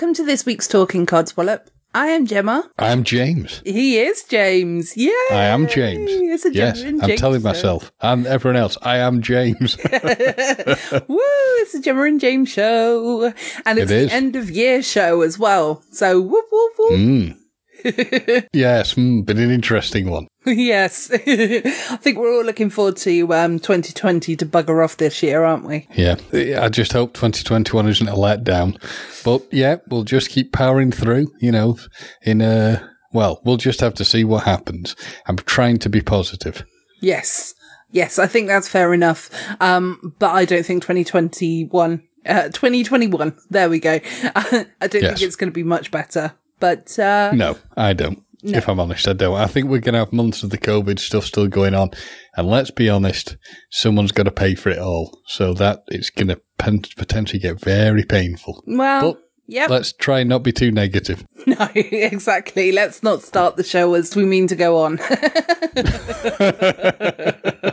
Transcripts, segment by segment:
Welcome to this week's Talking Codswallop. I am Gemma. I'm James. He is James. Yeah. I am James. It's a yes, Gemma and I'm telling show. myself and everyone else, I am James. Woo! It's a Gemma and James show. And it's It the end of year show as well. So whoop whoop whoop. mm. yes, mm, been an interesting one. yes. I think we're all looking forward to um 2020 to bugger off this year, aren't we? Yeah, I just hope 2021 isn't a letdown. But yeah, we'll just keep powering through, you know, in a, well, we'll just have to see what happens. I'm trying to be positive. Yes. Yes, I think that's fair enough. Um, but I don't think 2021, uh, 2021, there we go. I don't Yes. think it's going to be much better. But, uh, No, I don't. If I'm honest, I don't. I think we're going to have months of the COVID stuff still going on. And let's be honest, someone's got to pay for it all. So that it's going to potentially get very painful. well, But yep. let's try and not be too negative. No, exactly. Let's not start the show as we mean to go on.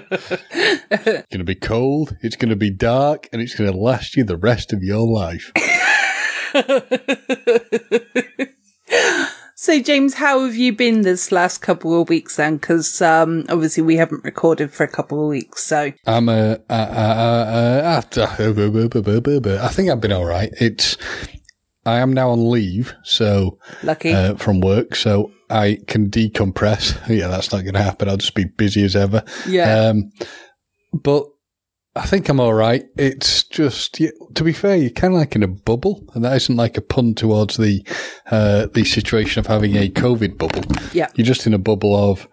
It's going to be cold, it's going to be dark, and it's going to last you the rest of your life. so, James, how have you been this last couple of weeks then? Because um, obviously we haven't recorded for a couple of weeks. So, I'm a, a, a, a, I think I've been all right. It's, I am now on leave, so lucky. uh, from work, so I can decompress. Yeah, that's not going to happen. I'll just be busy as ever. yeah. Um, but I think I'm all right. It's just, to be fair, you're kind of like in a bubble, and that isn't like a pun towards the uh, the situation of having a COVID bubble. Yeah. you're just in a bubble of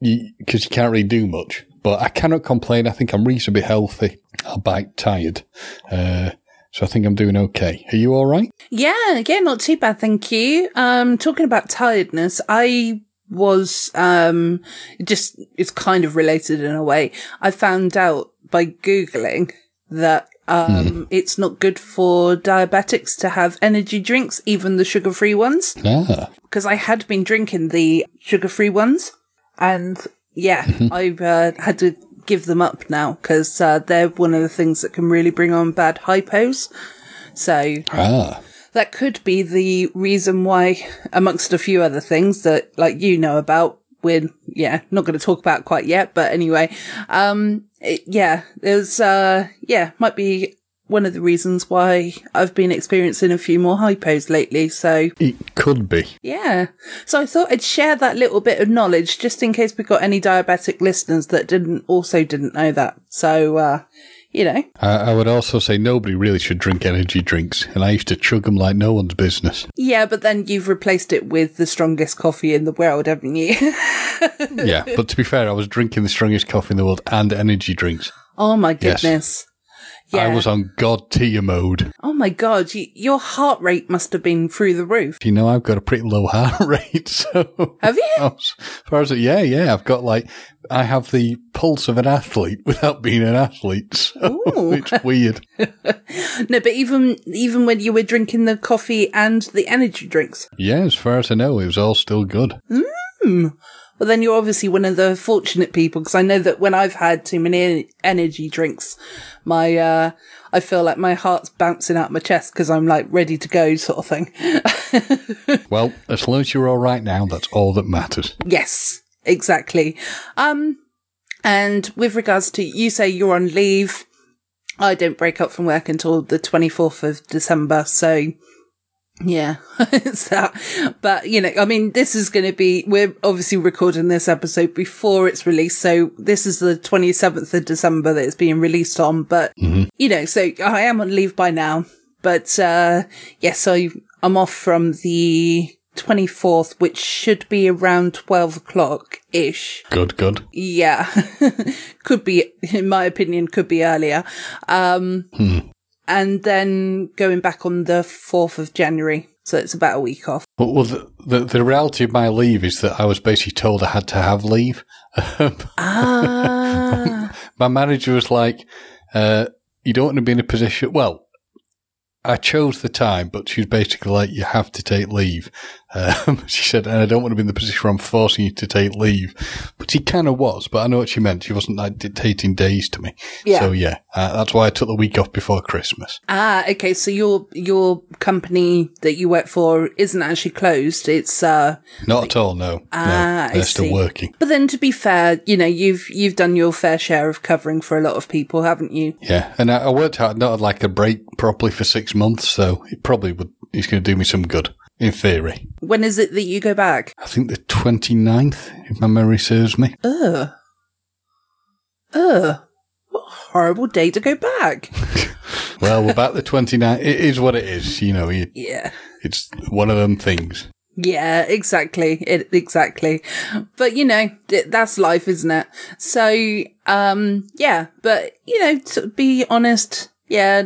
because you, can't really do much. But I cannot complain. I think I'm reasonably healthy, albeit tired. Uh, so I think I'm doing okay. Are you all right? Yeah, yeah, not too bad, thank you. Um, talking about tiredness, I was, um, just, it's kind of related in a way. I found out by Googling that, um, it's not good for diabetics to have energy drinks, even the sugar free ones. Ah, Because I had been drinking the sugar free ones and yeah, I've, uh, had to give them up now because, uh, they're one of the things that can really bring on bad hypos. So, ah, that could be the reason why, amongst a few other things that, like, you know about, we're, yeah, not going to talk about quite yet, but anyway, um, it, yeah, there's, uh, yeah, might be one of the reasons why I've been experiencing a few more hypos lately, so, it could be. yeah. So I thought I'd share that little bit of knowledge just in case we got any diabetic listeners that didn't, also didn't know that. So, uh, you know, I, I would also say nobody really should drink energy drinks, and I used to chug them like no one's business. yeah, but then you've replaced it with the strongest coffee in the world, haven't you? yeah, but to be fair, I was drinking the strongest coffee in the world and energy drinks. Oh my Yes. Yeah. I was on God tier mode. oh my god, y- your heart rate must have been through the roof. You know, I've got a pretty low heart rate, so Have you? as far as yeah, yeah, I've got like I have the pulse of an athlete without being an athlete. So Ooh. it's weird. No, but even even when you were drinking the coffee and the energy drinks, Yeah, as far as I know, it was all still good. Hmm. Well, then you're obviously one of the fortunate people because I know that when I've had too many en- energy drinks, my uh, I feel like my heart's bouncing out my chest because I'm like ready to go, sort of thing. Well, as long as you're all right now, that's all that matters. yes, exactly. Um, And with regards to you say you're on leave, I don't break up from work until the 24th of December. So yeah, it's that. But, you know, I mean, this is going to be, we're obviously recording this episode before it's released. So this is the 27th of December that it's being released on. But, you know, so I am on leave by now. But, uh, yes, so I'm off from the 24th, which should be around 12 o'clock ish. Good, good. Yeah. could be, in my opinion, could be earlier. Um, and then going back on the 4th of January. So it's about a week off. Well, well the, the, the reality of my leave is that I was basically told I had to have leave. Ah. my manager was like, uh, you don't want to be in a position. Well, I chose the time, but she was basically like, you have to take leave. Um, she said, and I don't want to be in the position where I'm forcing you to take leave. But she kind of was, but I know what she meant. She wasn't like dictating days to me. Yeah. So yeah, uh, that's why I took the week off before Christmas. ah, okay. So your, your company that you work for isn't actually closed. It's, uh, Not at all, no. Ah, no, they're still working. but then to be fair, you know, you've, you've done your fair share of covering for a lot of people, haven't you? Yeah, and I, I worked out not like a break properly for six months, so it probably would. It's going to do me some good, in theory. When is it that you go back? I think the 29th, if my memory serves me. Ugh. Ugh. What a horrible day to go back. Well, we're back the 29th. It is what it is, you know. You, Yeah. it's one of them things. Yeah, exactly. It, exactly. But you know, th- that's life, isn't it? So, um, yeah, but you know, to be honest, yeah,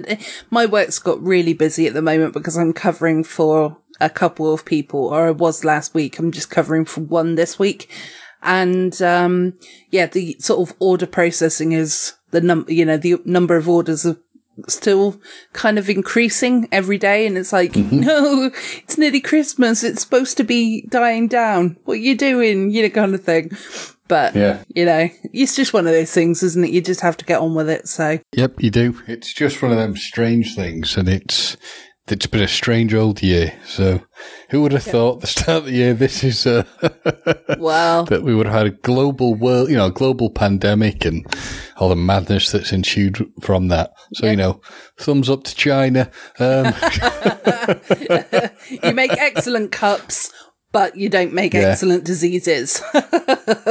my work's got really busy at the moment because I'm covering for a couple of people, or I was last week. I'm just covering for one this week. And, um, yeah, the sort of order processing is the number, you know, the number of orders are still kind of increasing every day. And it's like, no, it's nearly Christmas. It's supposed to be dying down. What are you doing? You know, kind of thing. But, Yeah. you know, it's just one of those things, isn't it? You just have to get on with it. So, Yep, you do. It's just one of them strange things, and it's it's been a strange old year. So, who would have thought the start of the year this is uh, well, that we would have had a global world, you know, a global pandemic and all the madness that's ensued from that. So, you know, thumbs up to China. Um, you make excellent cups, but you don't make Yeah. excellent diseases.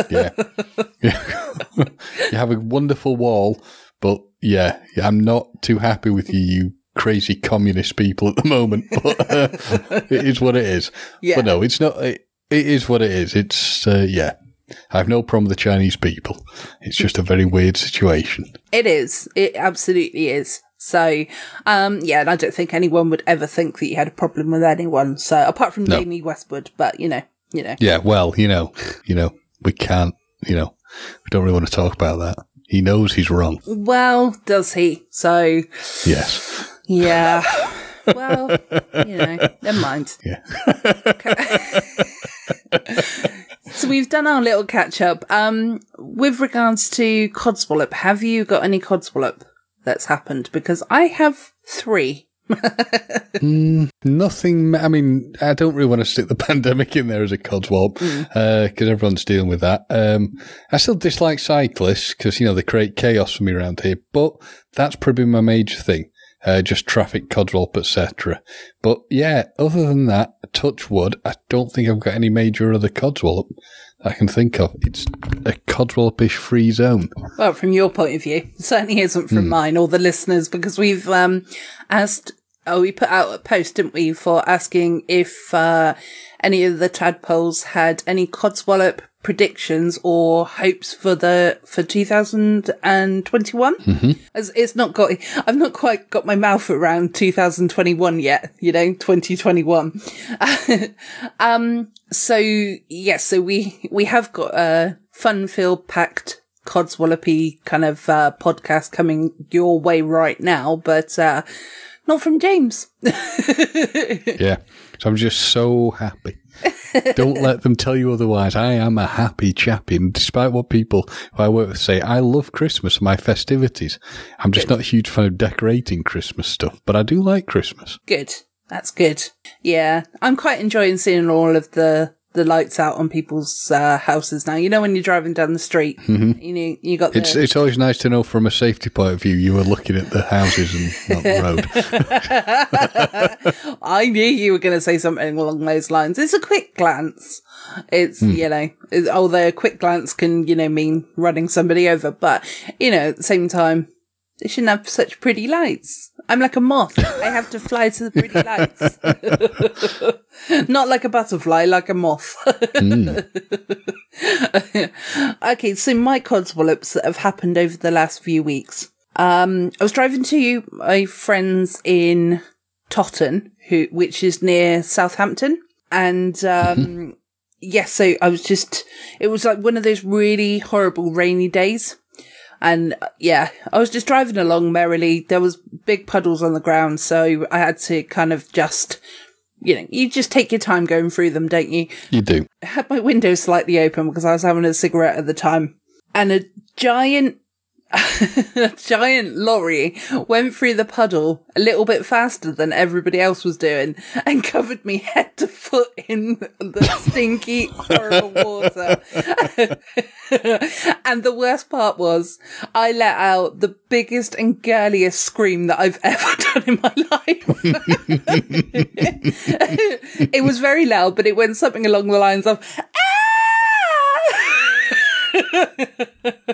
yeah. you have a wonderful wall, but yeah, yeah, I'm not too happy with you, you crazy communist people at the moment. But uh, it is what it is. Yeah. But no, it's not. It, it is what it is. It's uh, yeah. I have no problem with the Chinese people. It's just a very weird situation. It is. It absolutely is. So, um, yeah, and I don't think anyone would ever think that you had a problem with anyone. So, apart from No. Jamie Westwood, but you know, you know. Yeah. Well, you know, you know, we can't. You know, we don't really want to talk about that. He knows he's wrong. Well, does he? So, Yes. Yeah. well, you know, never mind. Yeah. So we've done our little catch up. Um, with regards to Codswallop, have you got any Codswallop that's happened? Because I have three. Nothing. I mean, I don't really want to stick the pandemic in there as a codswallop because everyone's dealing with that. Um, I still dislike cyclists because you know they create chaos for me around here. But that's probably my major thing. Uh, just traffic, codswallop, etc. But yeah, other than that, touch wood. I don't think I've got any major other codswallop I can think of. It's a codswallopish free zone. Well, from your point of view, it certainly isn't from mine or the listeners because we've um, asked. Oh, we put out a post, didn't we, for asking if uh, any of the tadpoles had any codswallop predictions or hopes for the for 2021. Mm-hmm. As it's not got, I've not quite got my mouth around 2021 yet. You know, 2021. um. So yes, so we we have got a fun-filled, packed codswallopy kind of uh, podcast coming your way right now, but uh, not from James. Yeah. So I'm just so happy. Don't let them tell you otherwise. I am a happy chappy. And despite what people who I work with say, I love Christmas and my festivities. I'm just not a huge fan of decorating Christmas stuff, but I do like Christmas. Good. That's good. Yeah, I'm quite enjoying seeing all of the the lights out on people's uh, houses now. You know when you're driving down the street, mm-hmm. you know you got. The- it's it's always nice to know from a safety point of view you were looking at the houses and not the road. I knew you were going to say something along those lines. It's a quick glance. It's mm. you know, although a quick glance can you know mean running somebody over, but you know at the same time they shouldn't have such pretty lights. I'm like a moth. I have to fly to the pretty lights. Not like a butterfly, like a moth. mm. okay, so my codswallops that have happened over the last few weeks. Um, I was driving to my friends in Totton, who, which is near Southampton. And, um, yes, so I was just, it was like one of those really horrible rainy days. And uh, yeah, I was just driving along merrily. There was big puddles on the ground, so I had to kind of just, you know, you just take your time going through them, don't you? You do. I had my window slightly open because I was having a cigarette at the time. And a giant a giant lorry went through the puddle a little bit faster than everybody else was doing and covered me head to foot in the stinky, horrible water. and the worst part was I let out the biggest and girliest scream that I've ever done in my life. it was very loud, but it went something along the lines of, ah!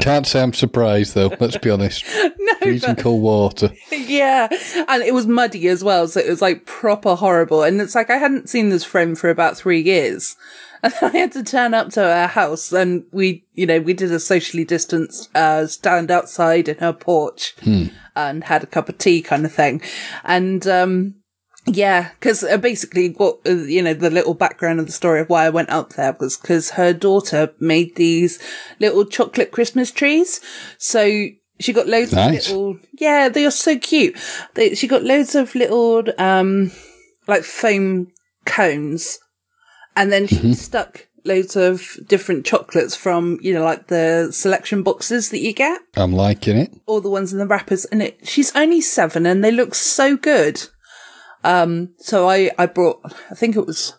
Can't say I'm surprised though. Let's be honest. no, freezing but, cold water. Yeah, and it was muddy as well, so it was like proper horrible. And it's like I hadn't seen this friend for about three years, and I had to turn up to her house, and we, you know, we did a socially distanced uh, stand outside in her porch, hmm. and had a cup of tea, kind of thing, and um, yeah, because uh, basically, what uh, you know, the little background of the story of why I went up there was because her daughter made these little chocolate Christmas trees. So she got loads nice. of little, yeah, they are so cute. They, she got loads of little, um, like foam cones, and then she mm-hmm. stuck loads of different chocolates from, you know, like the selection boxes that you get. I'm liking it. All the ones in the wrappers, and it. She's only seven, and they look so good. Um, so I, I brought, I think it was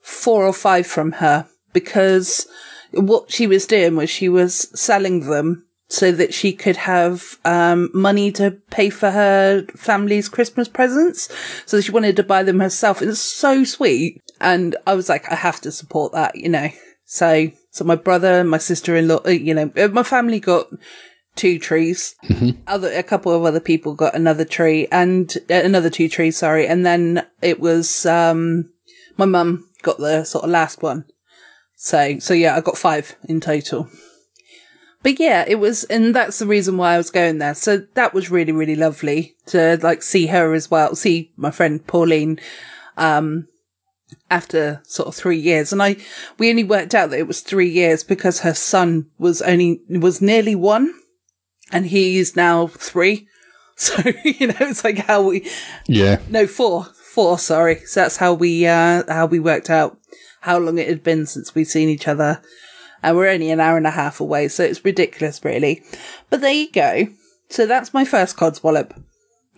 four or five from her because what she was doing was she was selling them so that she could have um, money to pay for her family's Christmas presents. So she wanted to buy them herself. It's so sweet. And I was like, I have to support that, you know. So, so my brother, my sister-in-law, uh, you know, uh, my family got two trees. Mm-hmm. Other a couple of other people got another tree and uh, another two trees. Sorry, and then it was um my mum got the sort of last one. So so yeah, I got five in total. But yeah, it was, and that's the reason why I was going there. So that was really, really lovely to like see her as well, see my friend Pauline, um, after sort of three years. And I, we only worked out that it was three years because her son was only, was nearly one and he's now three. So, you know, it's like how we, yeah, no, four, four, sorry. So that's how we, uh, how we worked out how long it had been since we'd seen each other. And we're only an hour and a half away. So it's ridiculous, really. But there you go. So that's my first codswallop.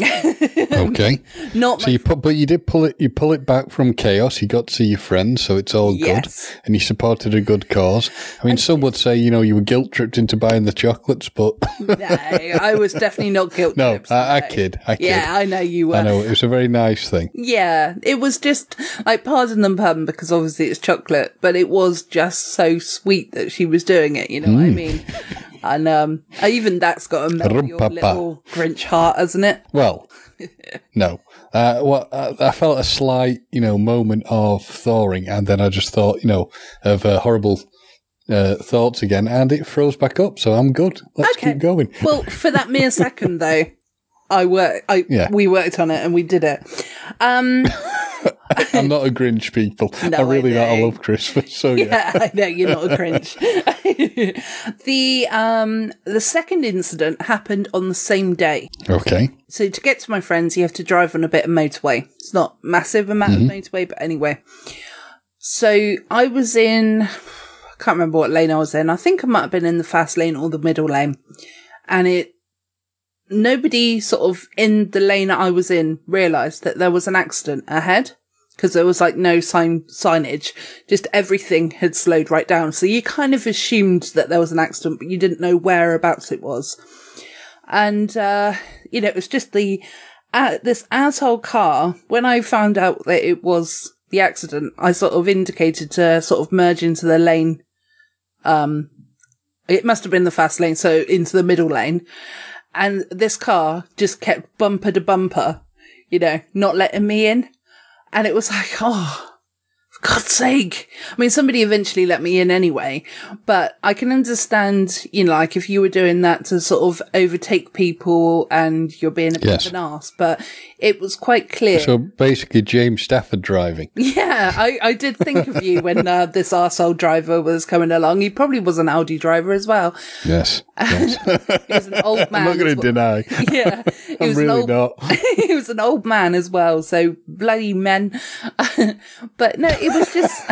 Okay. Not so you put, but you did pull it. You pull it back from chaos. You got to see your friends, so it's all yes. good, and you supported a good cause. I mean, some would say you know you were guilt tripped into buying the chocolates, but no, I was definitely not guilt. no, I, I kid. I kid. Yeah, I know you were. I know it was a very nice thing. Yeah, it was just like pardon the pun because obviously it's chocolate, but it was just so sweet that she was doing it. You know mm. what I mm. mean? And um, even that's got a melt your little Grinch heart, hasn't it? Well, no. Uh, well, uh, I felt a slight, you know, moment of thawing, and then I just thought, you know, of uh, horrible uh, thoughts again, and it froze back up. So I'm good. Let's okay. keep going. well, for that mere second, though, I worked. I yeah. we worked on it and we did it. Um, I'm not a Grinch, people. No, I really I not love Christmas. So yeah. yeah, I know you're not a Grinch. the um the second incident happened on the same day. Okay. So to get to my friends, you have to drive on a bit of motorway. It's not massive amount mm-hmm. of motorway, but anyway. So I was in. I can't remember what lane I was in. I think I might have been in the fast lane or the middle lane, and it nobody sort of in the lane I was in realised that there was an accident ahead. Because there was like no sign signage. Just everything had slowed right down. So you kind of assumed that there was an accident, but you didn't know whereabouts it was. And, uh, you know, it was just the, uh, this asshole car. When I found out that it was the accident, I sort of indicated to sort of merge into the lane. Um, it must have been the fast lane, so into the middle lane. And this car just kept bumper to bumper, you know, not letting me in. And it was like, oh, God's sake. I mean, somebody eventually let me in anyway, but I can understand, you know, like if you were doing that to sort of overtake people and you're being a bit Yes. of an ass, but it was quite clear. So basically, James Stafford driving. Yeah, I, I did think of you when uh, this arsehole driver was coming along. He probably was an Audi driver as well. Yes. yes. He was an old man. I'm not going to deny. Yeah, he I'm was an really old, not. he was an old man as well. So bloody men. but no, it was just,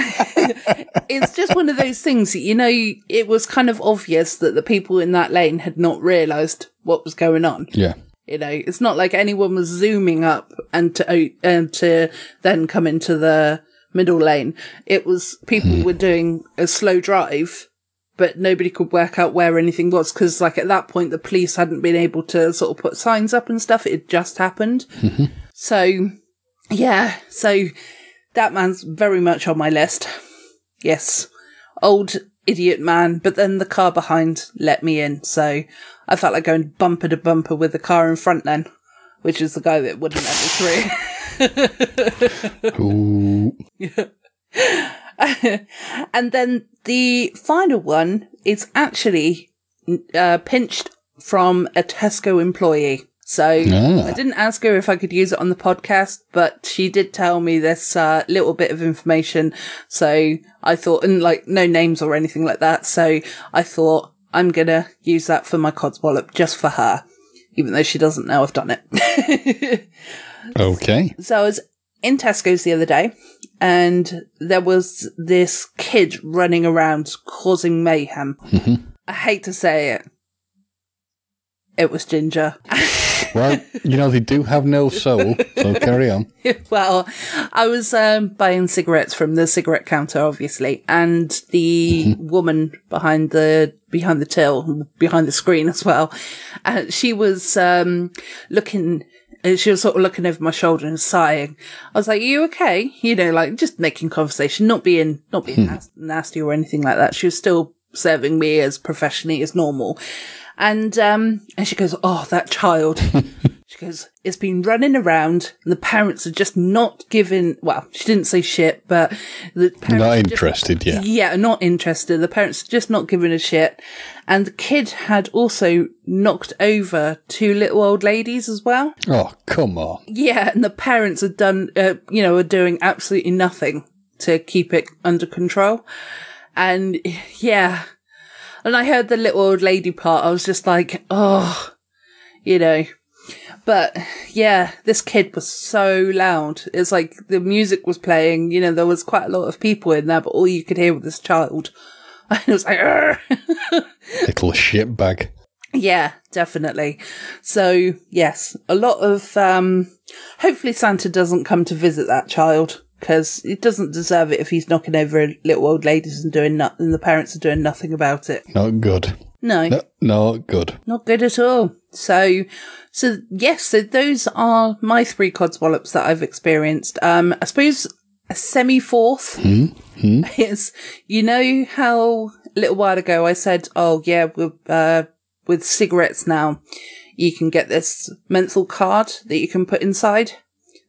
it's just one of those things that, you know, it was kind of obvious that the people in that lane had not realised what was going on. Yeah. You know, it's not like anyone was zooming up and to, and to then come into the middle lane. It was people hmm. were doing a slow drive, but nobody could work out where anything was because, like, at that point, the police hadn't been able to sort of put signs up and stuff. It had just happened. Mm-hmm. So, yeah, so that man's very much on my list. Yes. Old idiot man, but then the car behind let me in, so I felt like going bumper to bumper with the car in front then, which is the guy that wouldn't let me through. And then the final one is actually uh, pinched from a Tesco employee. So Ah. I didn't ask her if I could use it on the podcast, but she did tell me this uh, little bit of information. So I thought, and like no names or anything like that. So I thought I'm gonna use that for my codswallop just for her, even though she doesn't know I've done it. Okay. So I was in Tesco's the other day and there was this kid running around causing mayhem. I hate to say it. It was Ginger. Well, you know, they do have no soul, so carry on. well, I was um, buying cigarettes from the cigarette counter, obviously, and the woman behind the behind the till, behind the screen as well, uh, she was um, looking. uh, She was sort of looking over my shoulder and sighing. I was like, "Are you okay?" You know, like just making conversation, not being not being nas- nasty or anything like that. She was still serving me as professionally as normal, and um, and she goes, "Oh, that child." She goes, it's been running around and the parents are just not giving, well, she didn't say shit, but the parents Not are just- interested, yeah. Yeah, not interested. The parents are just not giving a shit. And the kid had also knocked over two little old ladies as well. Oh, come on. Yeah, and the parents had done, uh, you know, are doing absolutely nothing to keep it under control. And yeah, and I heard the little old lady part. I was just like, oh, you know. But yeah, this kid was so loud. It's like the music was playing. You know, there was quite a lot of people in there, but all you could hear was this child. And it was like! Little shitbag. Yeah, definitely. So yes, a lot of, um, hopefully Santa doesn't come to visit that child because he doesn't deserve it if he's knocking over little old ladies and doing nothing, and the parents are doing nothing about it. Not good. No, No, not good. not good at all. So, so yes, so those are my three codswallops that I've experienced. Um, I suppose a semi fourth is, you know how a little while ago I said, oh yeah, with, uh, with cigarettes now, you can get this menthol card that you can put inside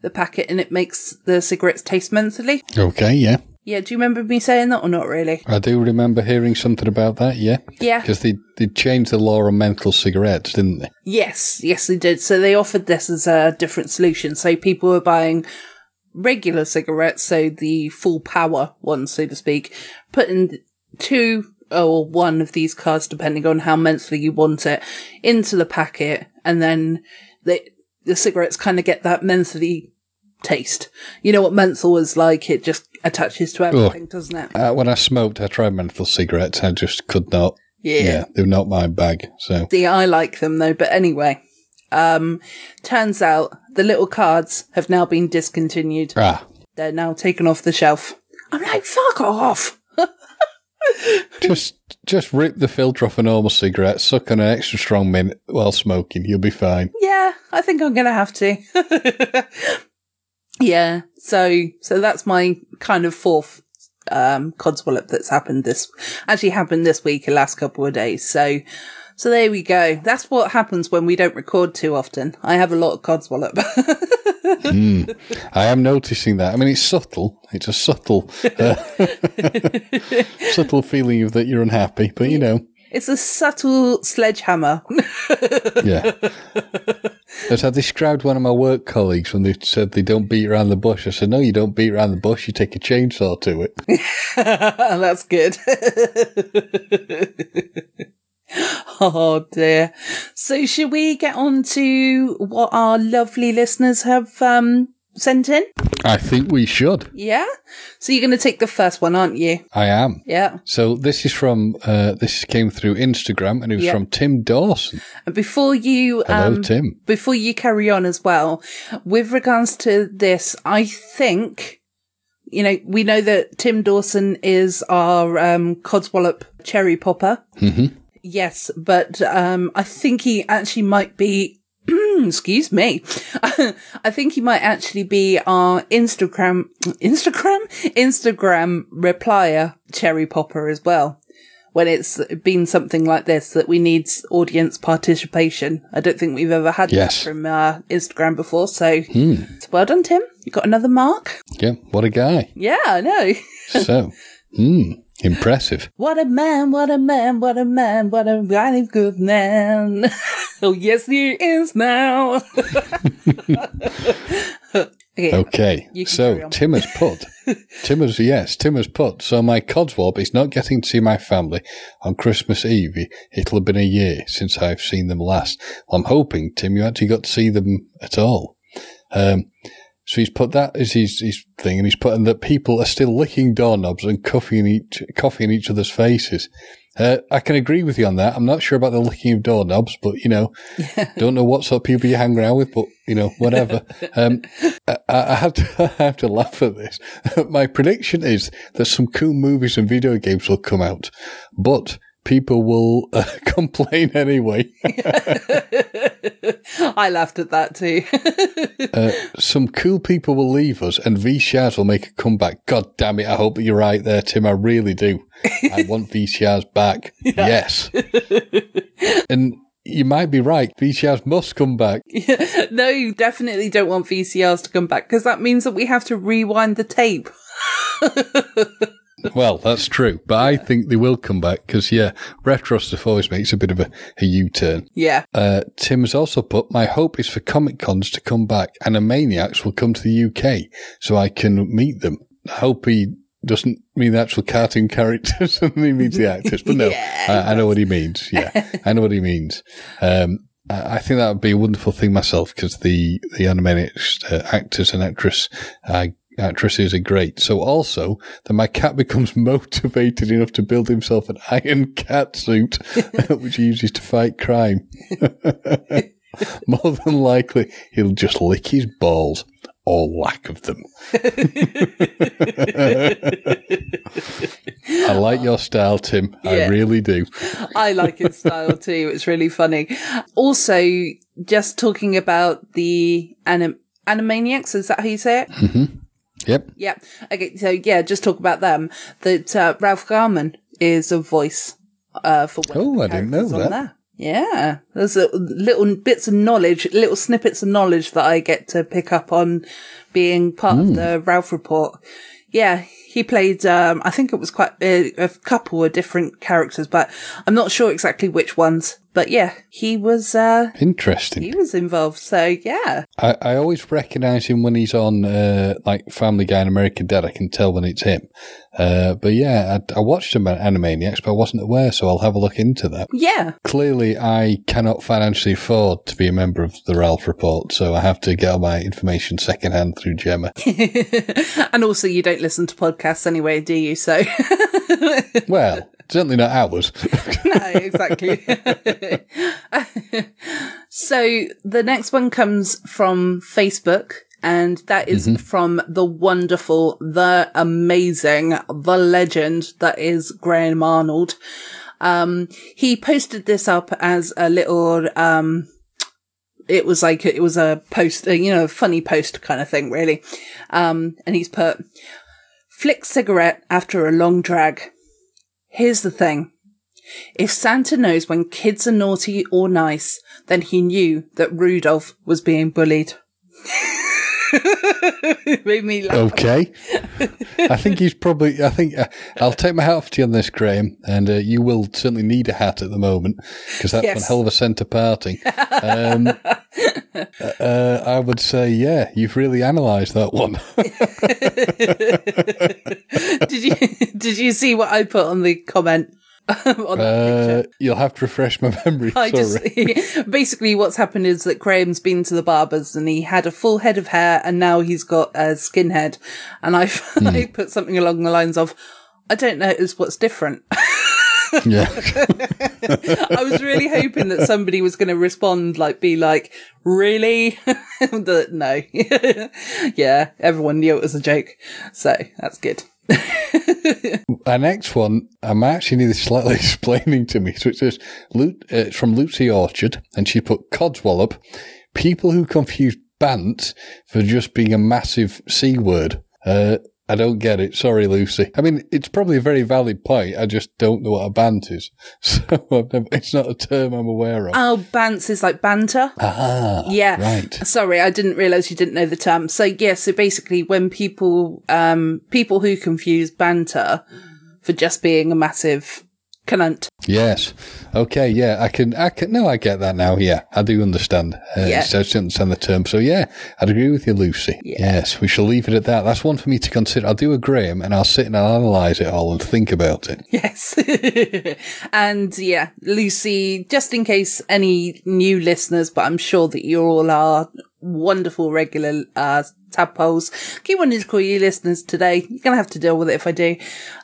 the packet and it makes the cigarettes taste mentally. Okay, yeah. Yeah, do you remember me saying that or not really? I do remember hearing something about that, yeah. Yeah. Because they, they changed the law on menthol cigarettes, didn't they? Yes, yes, they did. So they offered this as a different solution. So people were buying regular cigarettes, so the full power ones, so to speak, putting two or one of these cards, depending on how mentally you want it, into the packet, and then the the cigarettes kind of get that mentally taste. You know what menthol is like? It just attaches to everything, doesn't it? Uh, when I smoked, I tried menthol cigarettes. I just could not. Yeah. they're not my bag. So, See, I like them though, but anyway. Um, turns out the little cards have now been discontinued. ah, They're now taken off the shelf. I'm like, fuck off. Just just rip the filter off a normal cigarette, suck on an extra strong mint while smoking. You'll be fine. Yeah, I think I'm gonna have to. yeah, so so that's my kind of fourth um codswallop that's happened this actually happened this week, the last couple of days. So so there we go. That's what happens when we don't record too often. I have a lot of codswallop. Mm. I am noticing that. I mean, it's subtle. It's a subtle, uh, subtle feeling of that you're unhappy, but you know, it's a subtle sledgehammer. yeah. As I described one of my work colleagues when they said they don't beat around the bush, I said, no, you don't beat around the bush, you take a chainsaw to it. That's good. oh dear. So should we get on to what our lovely listeners have um, sent in? I think we should. Yeah. So you're going to take the first one, aren't you? I am. Yeah. So this is from, uh, this came through Instagram and it was Yeah. from Tim Dawson. And before you, Hello, um, Tim. before you carry on as well, with regards to this, I think, you know, we know that Tim Dawson is our um, Codswallop cherry popper. Mm-hmm. Yes, but um, I think he actually might be. excuse me. I think he might actually be our Instagram, Instagram, Instagram replier cherry popper as well. When it's been something like this that we need audience participation. I don't think we've ever had Yes. that from uh, Instagram before. So, Hmm. so well done, Tim. You got another mark. Yeah, what a guy. Yeah, I know. So, hmm, impressive. What a man, what a man, what a man, what a really good man. oh, yes, he is now. okay. Okay, You can carry so. Tim has put, Tim has, yes, Tim has put, so my codswab is not getting to see my family on Christmas Eve. It'll have been a year since I've seen them last. Well, I'm hoping, Tim, you actually got to see them at all. Um, so he's put that as his, his thing, and he's putting that people are still licking doorknobs and coughing each, coughing in each other's faces. Uh, I can agree with you on that. I'm not sure about the licking of doorknobs, but you know, don't know what sort of people you hang around with, but you know, whatever. um, I, I have to, I have to laugh at this. My prediction is that some cool movies and video games will come out, but people will uh, complain anyway. I laughed at that too. Uh, some cool people will leave us and VCRs will make a comeback. God damn it. I hope you're right there, Tim. I really do. I want VCRs back. Yes. and you might be right. VCRs must come back. no, you definitely don't want VCRs to come back because that means that we have to rewind the tape. Well, that's true, but I think they will come back because, yeah, retro stuff always makes a bit of a, a U-turn. Yeah. Uh, Tim has also put, my hope is for Comic Cons to come back and Animaniacs will come to the UK so I can meet them. I hope he doesn't mean the actual cartoon characters and he means the actors, but no, Yeah, I, I know what he means. Yeah, I know what he means. Um, I I think that would be a wonderful thing myself because the, the Animaniacs uh, actors and actress, uh, actresses are great. So also that my cat becomes motivated enough to build himself an iron cat suit, which he uses to fight crime. More than likely, he'll just lick his balls or lack of them. I like your style, Tim. I really do. I like his style too. It's really funny. Also, just talking about the anim- Animaniacs, is that how you say it? Mm-hmm. Yep. Yep. Okay. So yeah, just talk about them. That uh, Ralph Garman is a voice uh, for Oh, I didn't know that. There. Yeah, there's a little bits of knowledge, little snippets of knowledge that I get to pick up on being part Hmm. of the Ralph Report. Yeah, he played. Um, I think it was quite a, a couple of different characters, but I'm not sure exactly which ones. But yeah, he was. Uh, Interesting. he was involved. So yeah, I, I always recognise him when he's on uh, like Family Guy and American Dad. I can tell when it's him. Uh, but yeah, I, I watched him at Animaniacs, but I wasn't aware, so I'll have a look into that. yeah. Clearly, I cannot financially afford to be a member of the Ralph Report, so I have to get all my information secondhand through Gemma. and also, you don't listen to podcasts anyway, do you? So. well, certainly not ours. no, exactly. so the next one comes from Facebook and that is from the wonderful, the amazing, the legend that is Graham Arnold. Um, he posted this up as a little, um, it was like, it was a post, you know, a funny post kind of thing, really. Um, and he's put, flick cigarette after a long drag. Here's the thing. If Santa knows when kids are naughty or nice, then he knew that Rudolph was being bullied. It Made me laugh. Okay. I think he's probably. I think uh, I'll take my hat off to you on this, Graham, and uh, you will certainly need a hat at the moment because that's Yes. one hell of a centre parting. Um, uh, I would say, yeah, you've really analysed that one. did you did you see what I put on the comment on that picture? Uh, you'll have to refresh my memory. I Sorry. just basically what's happened is that Graham's been to the barbers and he had a full head of hair and now he's got a skinhead. And I Hmm. I put something along the lines of, I don't notice what's different. yeah. I was really hoping that somebody was going to respond, like, be like, really? The- no. yeah, everyone knew it was a joke. So that's good. Our next one, I'm actually need this slightly explaining to me. So it says, uh, it's from Lucy Orchard, and she put Codswallop, people who confuse bant for just being a massive C word. Uh, I don't get it. Sorry, Lucy. I mean, it's probably a very valid point. I just don't know what a bant is. So I've never, it's not a term I'm aware of. Oh, bants is like banter. ah, Yeah. right. Sorry, I didn't realize you didn't know the term. So yeah, so basically when people, um, people who confuse banter for just being a massive cunt. Yes. Okay. Yeah. I can. I can. No, I get that now. Yeah, I do understand. Uh, Yeah. so I understand the term. So yeah, I'd agree with you, Lucy. Yes, we shall leave it at that. That's one for me to consider. I'll do a Graham, and I'll sit and I'll analyse it all and think about it. Yes. and yeah, Lucy, just in case any new listeners, but I'm sure that you all are wonderful regular, uh, tadpoles. Keep wanting to call you listeners today. You're going to have to deal with it if I do.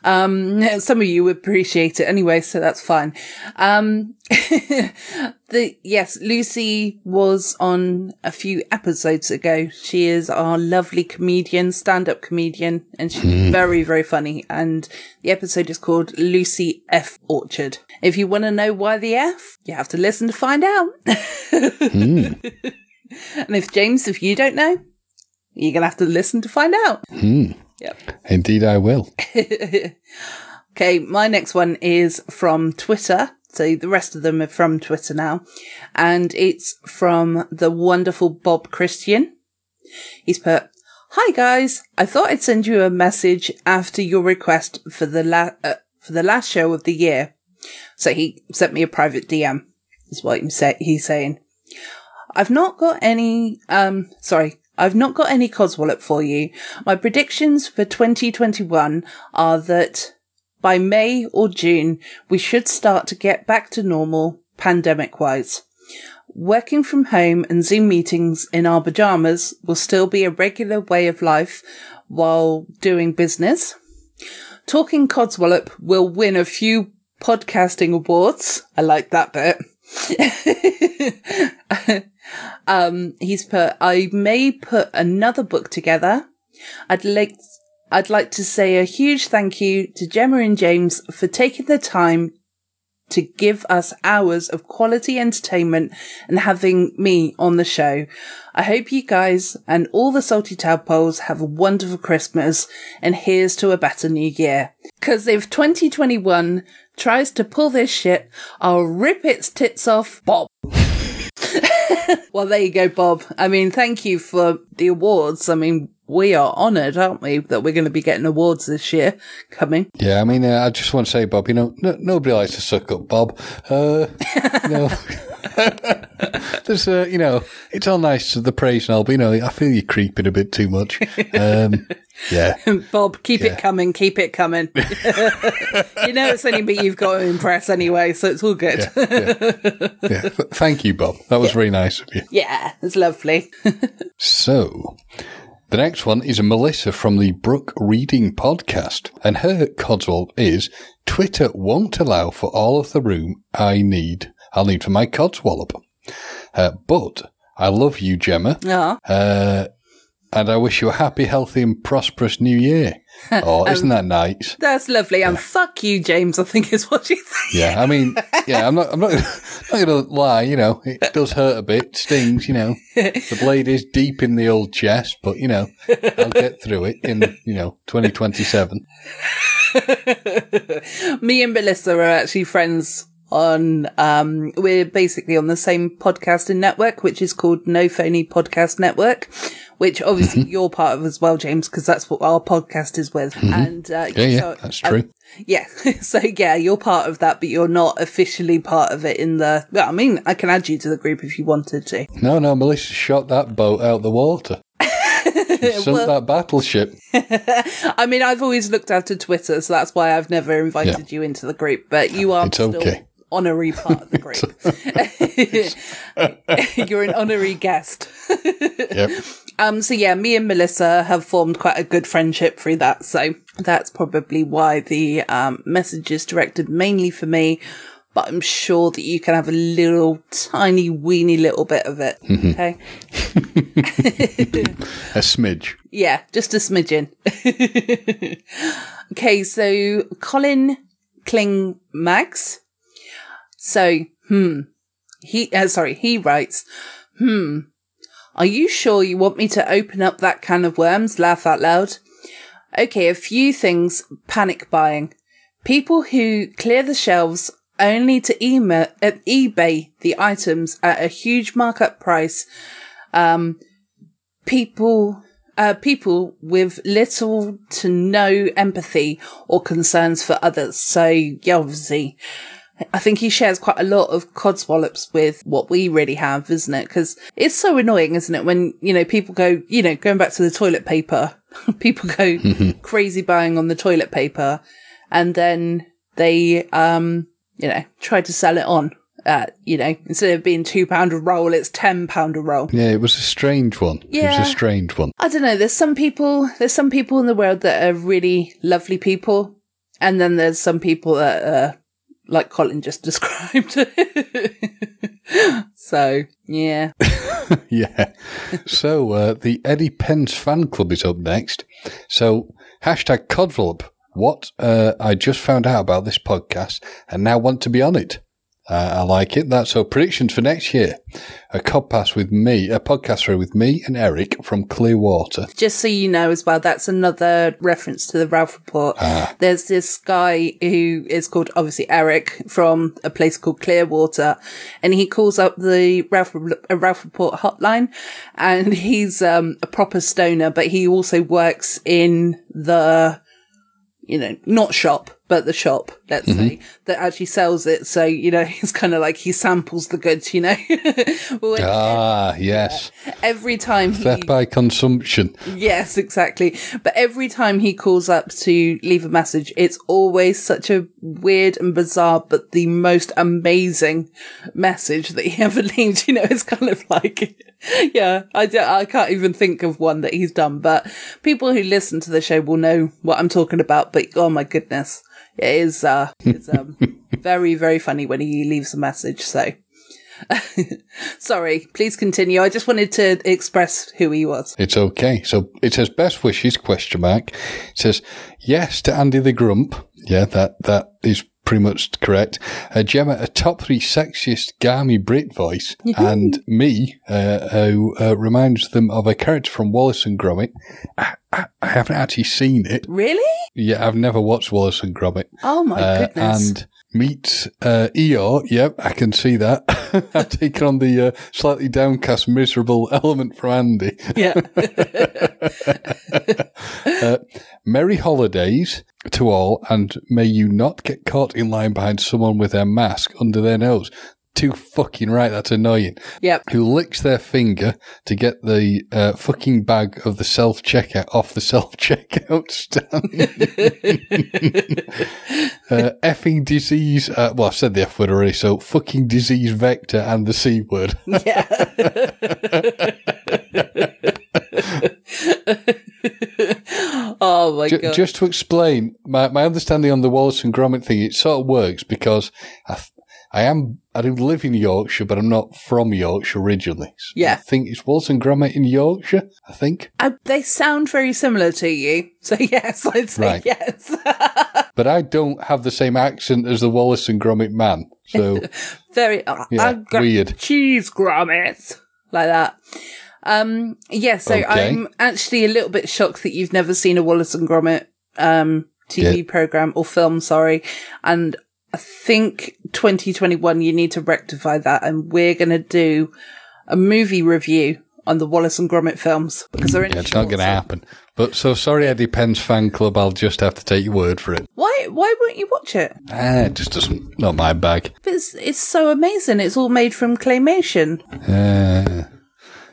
Um, some of you would appreciate it anyway, so that's fine. Um, the, yes, Lucy was on a few episodes ago. She is our lovely comedian, stand-up comedian, and she's very, very funny. And the episode is called Lucy F. Orchard. If you want to know why the F, you have to listen to find out. and if James, if you don't know, you're going to have to listen to find out. Yep. Indeed, I will. Okay, my next one is from Twitter. So the rest of them are from Twitter now. And it's from the wonderful Bob Christian. He's put, Hi guys, I thought I'd send you a message after your request for the la- uh, for the last show of the year. So he sent me a private DM, is what he's saying. I've not got any, um, sorry, I've not got any Codswallop for you. My predictions for 2021 are that by May or June, we should start to get back to normal pandemic wise. Working from home and Zoom meetings in our pajamas will still be a regular way of life while doing business. Talking Codswallop will win a few podcasting awards. I like that bit. um, he's put, I may put another book together. I'd like, I'd like to say a huge thank you to Gemma and James for taking the time to give us hours of quality entertainment and having me on the show. I hope you guys and all the Salty Tadpoles have a wonderful Christmas and here's to a better new year. Cause if 2021 tries to pull this shit, I'll rip its tits off, Bob. well, there you go, Bob. I mean, thank you for the awards. I mean, we are honoured, aren't we, that we're going to be getting awards this year coming. Yeah, I mean, uh, I just want to say, Bob, you know, no, nobody likes to suck up, Bob. Uh, you know, there's, uh, you know, it's all nice, the praise and all, but, you know, I feel you're creeping a bit too much. Um, yeah. Bob, keep Yeah. it coming, keep it coming. you know, it's only me you've got to impress anyway, so it's all good. Yeah. yeah. Th- Thank you, Bob. That was very nice of you. Yeah, it's lovely. So, the next one is Melissa from the Brook Reading podcast, and her codswallop is Twitter won't allow for all of the room I need. I'll need for my codswallop. Uh, but I love you, Gemma. Ah, Uh, and I wish you a happy, healthy, and prosperous new year. Oh, isn't that nice? That's lovely. And fuck you, James, I think is what you think. Yeah, I mean, yeah, I'm not, I'm not, not going to lie. You know, it does hurt a bit, stings. You know, the blade is deep in the old chest, but you know, I'll get through it in you know 2027. Me and Melissa are actually friends on um we're basically on the same podcasting network which is called No Phony Podcast Network which obviously Mm-hmm. you're part of as well James because that's what our podcast is with and uh, Yeah, yeah, so- that's true. yeah so yeah you're part of that but you're not officially part of it in the well I mean I can add you to the group if you wanted to No, no, Melissa shot that boat out the water. Sunk that battleship. I mean I've always looked after Twitter so that's why I've never invited you into the group but you are It's still okay. Honorary part of the group you're an honorary guest Yep. Um, so yeah, me and Melissa have formed quite a good friendship through that. So that's probably why the um, message is directed mainly for me. But I'm sure that you can have a little tiny weeny little bit of it. Okay. A smidge. Yeah, just a smidgen. okay, so Colin Kling Mags. So, hmm. He, uh, sorry, he writes, hmm. Are you sure you want me to open up that can of worms? Laugh out loud. Okay, a few things panic buying. People who clear the shelves only to email, uh, eBay the items at a huge markup price. Um, people, uh, people with little to no empathy or concerns for others. So, yeah, obviously, I think he shares quite a lot of codswallops with what we really have, isn't it? Because it's so annoying, isn't it? When, you know, people go, you know, going back to the toilet paper, people go crazy buying on the toilet paper and then they, um, you know, try to sell it on. Uh, you know, instead of being two pound a roll, it's ten pound a roll. Yeah, it was a strange one. Yeah. It was a strange one. I don't know. There's some people. There's some people in the world that are really lovely people, and then there's some people that are like Colin just described. so yeah, yeah. So uh, the Eddie Pence fan club is up next. So hashtag Codswallop. What uh, I just found out about this podcast and now want to be on it. Uh, I like it. That's so predictions for next year. A codpass with me, a podcast sorry, with me and Eric from Clearwater. just so you know as well, that's another reference to the Ralph Report. There's this guy who is called obviously Eric from a place called Clearwater, and he calls up the Ralph, Ralph Report hotline, and he's um, a proper stoner, but he also works in the you know, not shop, but the shop, let's say, that actually sells it. So, you know, he's kind of like, he samples the goods, you know. Well, Ah, yes. Every time he Theft by consumption. Yes, exactly. But every time he calls up to leave a message, it's always such a weird and bizarre, but the most amazing message that he ever leaves. You know, it's kind of like, yeah, I, do, I can't even think of one that he's done, but people who listen to the show will know what I'm talking about. But oh my goodness, it is, uh, it's, um, very, very funny when he leaves a message. So. Sorry, please continue. I just wanted to express who he was. It's okay. So it says best wishes question mark. It says yes to Andy the Grump. Yeah, that that is pretty much correct. Uh, Gemma, a top three sexiest Garmy Brit voice, and me, uh, who uh, reminds them of a character from Wallace and Gromit. I, I, I haven't actually seen it. Really? Yeah, I've never watched Wallace and Gromit. Oh my Uh, goodness. and meet uh, Eeyore. Yep, I can see that. I've taken on the uh, slightly downcast, miserable element from Andy. yeah. Uh, Merry holidays to all, and may you not get caught in line behind someone with their mask under their nose. Too fucking right, that's annoying. Yep. Who licks their finger to get the uh, fucking bag of the self checkout off the self checkout stand? uh, effing disease. Uh, well, I've said the F word already, so fucking disease vector and the C word. Yeah. oh my Ju- god. just to explain my, my understanding on the Wallace and Gromit thing, it sort of works because I, th- I am. I do live in Yorkshire, but I'm not from Yorkshire originally. So Yeah. I think it's Wallace and Gromit in Yorkshire. I think, Uh, they sound very similar to you. So yes, I'd say Right. yes. but I don't have the same accent as the Wallace and Gromit man. So very uh, Yeah, weird. cheese grommets like that. Um, yeah, so Okay. I'm actually a little bit shocked that you've never seen a Wallace and Gromit um TV Yeah. program or film, sorry. And I think 2021 you need to rectify that and we're going to do a movie review on the Wallace and Gromit films because they're in yeah, it's not going to happen. But so sorry, Eddie Penn's fan club. I'll just have to take your word for it. Why why won't you watch it? Ah, it just doesn't. Not my bag. But It's it's so amazing. It's all made from claymation. Uh,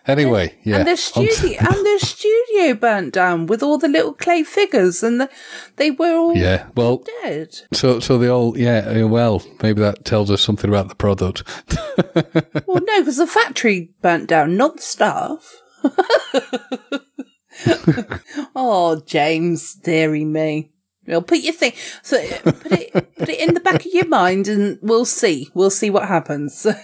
anyway, yeah. And the studio and the studio burnt down with all the little clay figures, and the, they were all yeah. Well, dead. so so they all. Yeah. Well, maybe that tells us something about the product. Well, no, because the factory burnt down, not the staff. oh, James, dearie me. Well, put your thing. So uh, put it put it in the back of your mind, and we'll see. We'll see what happens.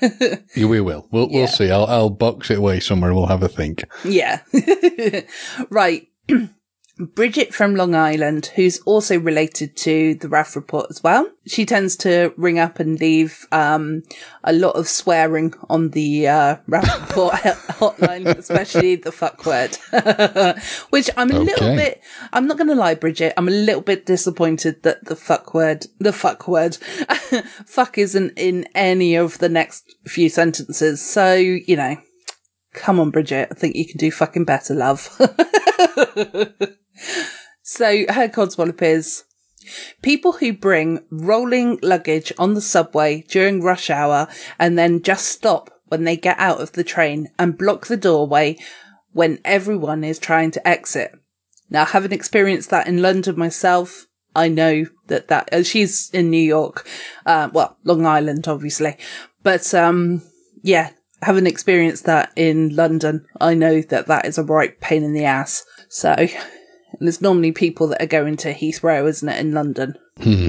Yeah, we will. We'll Yeah. we'll see. I'll I'll box it away somewhere. and We'll have a think. Yeah. right. Bridget from Long Island, who's also related to the Ralph Report as well. She tends to ring up and leave um, a lot of swearing on the uh, Ralph Report hotline, especially the fuck word. Which I'm a little bit, I'm not going to lie, Bridget, I'm a little bit disappointed that the fuck word, the fuck word, fuck isn't in any of the next few sentences. So, you know, Come on, Bridget. I think you can do fucking better, love. so her codswallop is people who bring rolling luggage on the subway during rush hour and then just stop when they get out of the train and block the doorway when everyone is trying to exit. Now, having experienced that in London myself, I know that that uh, she's in New York, uh, well, Long Island, obviously, but um, yeah, having experienced that in London, I know that that is a right pain in the ass. So, and there's normally people that are going to Heathrow, isn't it, in London? Hmm.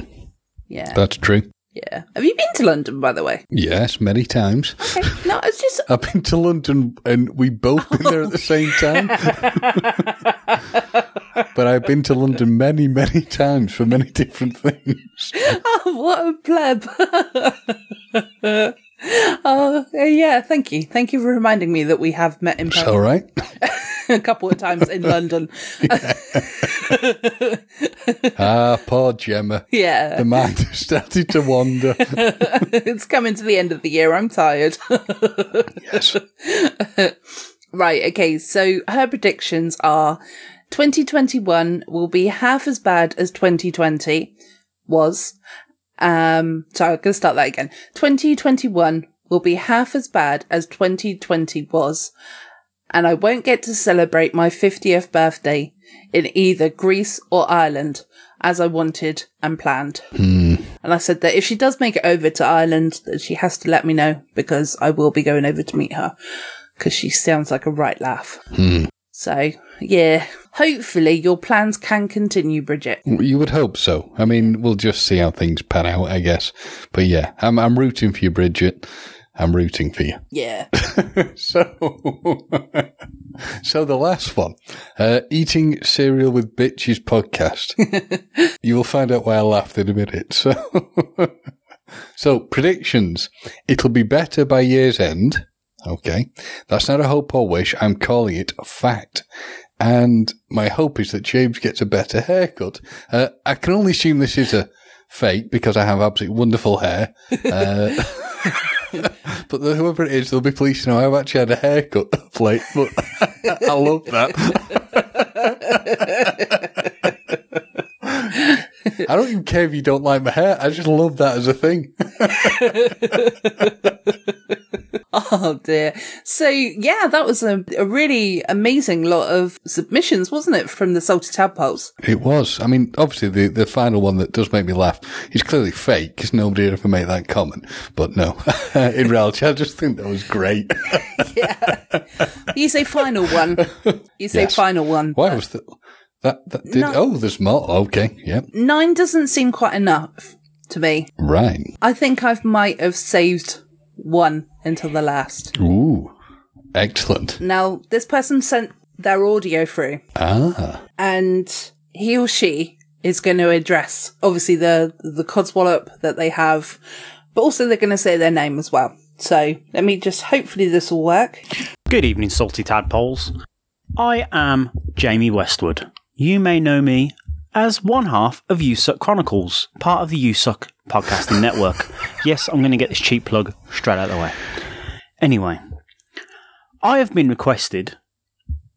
Yeah, That's true. yeah. Have you been to London, by the way? Yes, many times. Okay, no, it's just I've been to London and we both been there at the same time. but I've been to London many, many times for many different things. oh, what a pleb. oh, yeah, thank you. Thank you for reminding me that we have met in person all right. a couple of times in London. Ah, poor Gemma. yeah. The mind has started to wander. it's coming to the end of the year. I'm tired. Yes. right. Okay. So her predictions are 2021 will be half as bad as 2020 was. Um, sorry, I'm going to start that again. 2021 will be half as bad as 2020 was. And I won't get to celebrate my 50th birthday in either Greece or Ireland as I wanted and planned. And I said that if she does make it over to Ireland, that she has to let me know because I will be going over to meet her because she sounds like a right laugh. So, yeah, hopefully your plans can continue, Bridget. You would hope so. I mean, we'll just see how things pan out, I guess. But yeah, I'm, I'm rooting for you, Bridget. I'm rooting for you. Yeah. So, so the last one, uh, eating cereal with bitches podcast. you will find out why I laughed in a minute. So, so predictions. It'll be better by year's end. Okay. That's not a hope or wish. I'm calling it a fact. And my hope is that James gets a better haircut. Uh, I can only assume this is a fake because I have absolutely wonderful hair. Uh, but whoever it is, they'll be pleased to know I've actually had a haircut of late. But I love that. I don't even care if you don't like my hair. I just love that as a thing. Oh dear. So yeah, that was a, a really amazing lot of submissions, wasn't it, from the Salty Tadpoles? It was. I mean, obviously, the, the final one that does make me laugh is clearly fake because nobody ever made that comment. But no, in reality, I just think that was great. Yeah. You say final one. You say Yes. final one. Why was that? That, that did, No. oh, there's more. Okay. Yeah. Nine doesn't seem quite enough. to me. Right. I think I might have saved one until the last. Ooh. Excellent. Now, this person sent their audio through, Ah. and he or she is going to address obviously the the codswallop that they have, but also they're going to say their name as well. So let me just hopefully this will work. Good evening, salty tadpoles. I am Jamie Westwood. You may know me as one half of USUC Chronicles, part of the USUC podcasting network. Yes, I'm going to get this cheap plug straight out of the way. Anyway, I have been requested